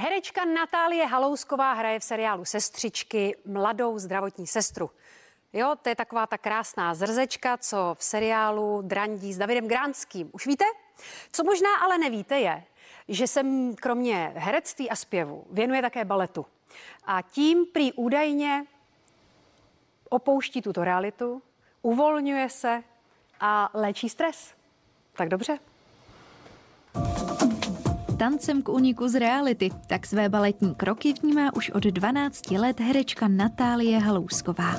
Herečka Natálie Halousková hraje v seriálu Sestřičky mladou zdravotní sestru. Jo, to je taková ta krásná zrzečka, co v seriálu drandí s Davidem Gránským. Už víte? Co možná ale nevíte je, že se kromě herectví a zpěvu věnuje také baletu. A tím prý údajně opouští tuto realitu, uvolňuje se a léčí stres. Tak dobře tancem k uniku z reality. Tak své baletní kroky vnímá už od 12 let herečka Natálie Halousková.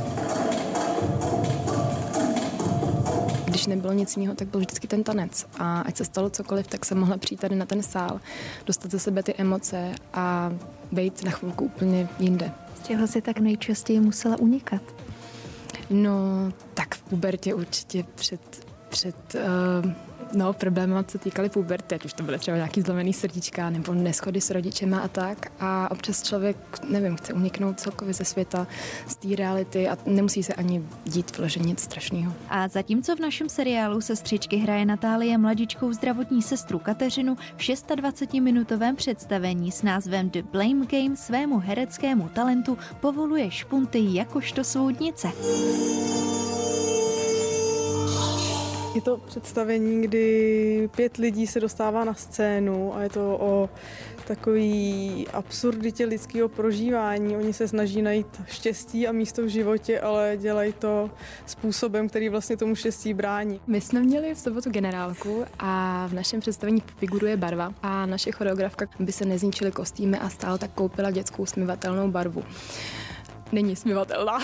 Když nebylo nic jiného, tak byl vždycky ten tanec. A ať se stalo cokoliv, tak jsem mohla přijít tady na ten sál, dostat ze sebe ty emoce a být na chvilku úplně jinde. Z čeho si tak nejčastěji musela unikat? No, tak v pubertě určitě před, před uh, No, problémy, co týkaly puberty, ať už to byly třeba nějaký zlomený srdíčka nebo neschody s rodičema a tak. A občas člověk, nevím, chce uniknout celkově ze světa, z té reality a nemusí se ani dít vložit nic strašného. A zatímco v našem seriálu Sestřičky hraje Natálie mladičkou zdravotní sestru Kateřinu v 26-minutovém představení s názvem The Blame Game svému hereckému talentu povoluje špunty jakožto soudnice. Je to představení, kdy pět lidí se dostává na scénu a je to o takový absurditě lidského prožívání. Oni se snaží najít štěstí a místo v životě, ale dělají to způsobem, který vlastně tomu štěstí brání. My jsme měli v sobotu generálku a v našem představení figuruje barva a naše choreografka by se nezničily kostýmy a stále tak koupila dětskou smyvatelnou barvu není smyvatelná.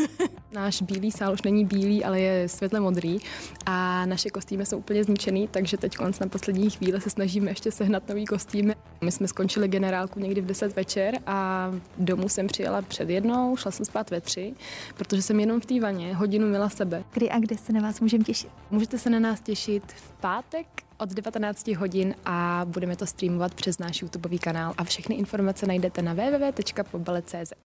Náš bílý sál už není bílý, ale je světle modrý a naše kostýmy jsou úplně zničený, takže teď konc na poslední chvíli se snažíme ještě sehnat nový kostýmy. My jsme skončili generálku někdy v 10 večer a domů jsem přijela před jednou, šla jsem spát ve tři, protože jsem jenom v té vaně hodinu měla sebe. Kdy a kde se na vás můžeme těšit? Můžete se na nás těšit v pátek od 19 hodin a budeme to streamovat přes náš YouTube kanál a všechny informace najdete na www.pobale.cz.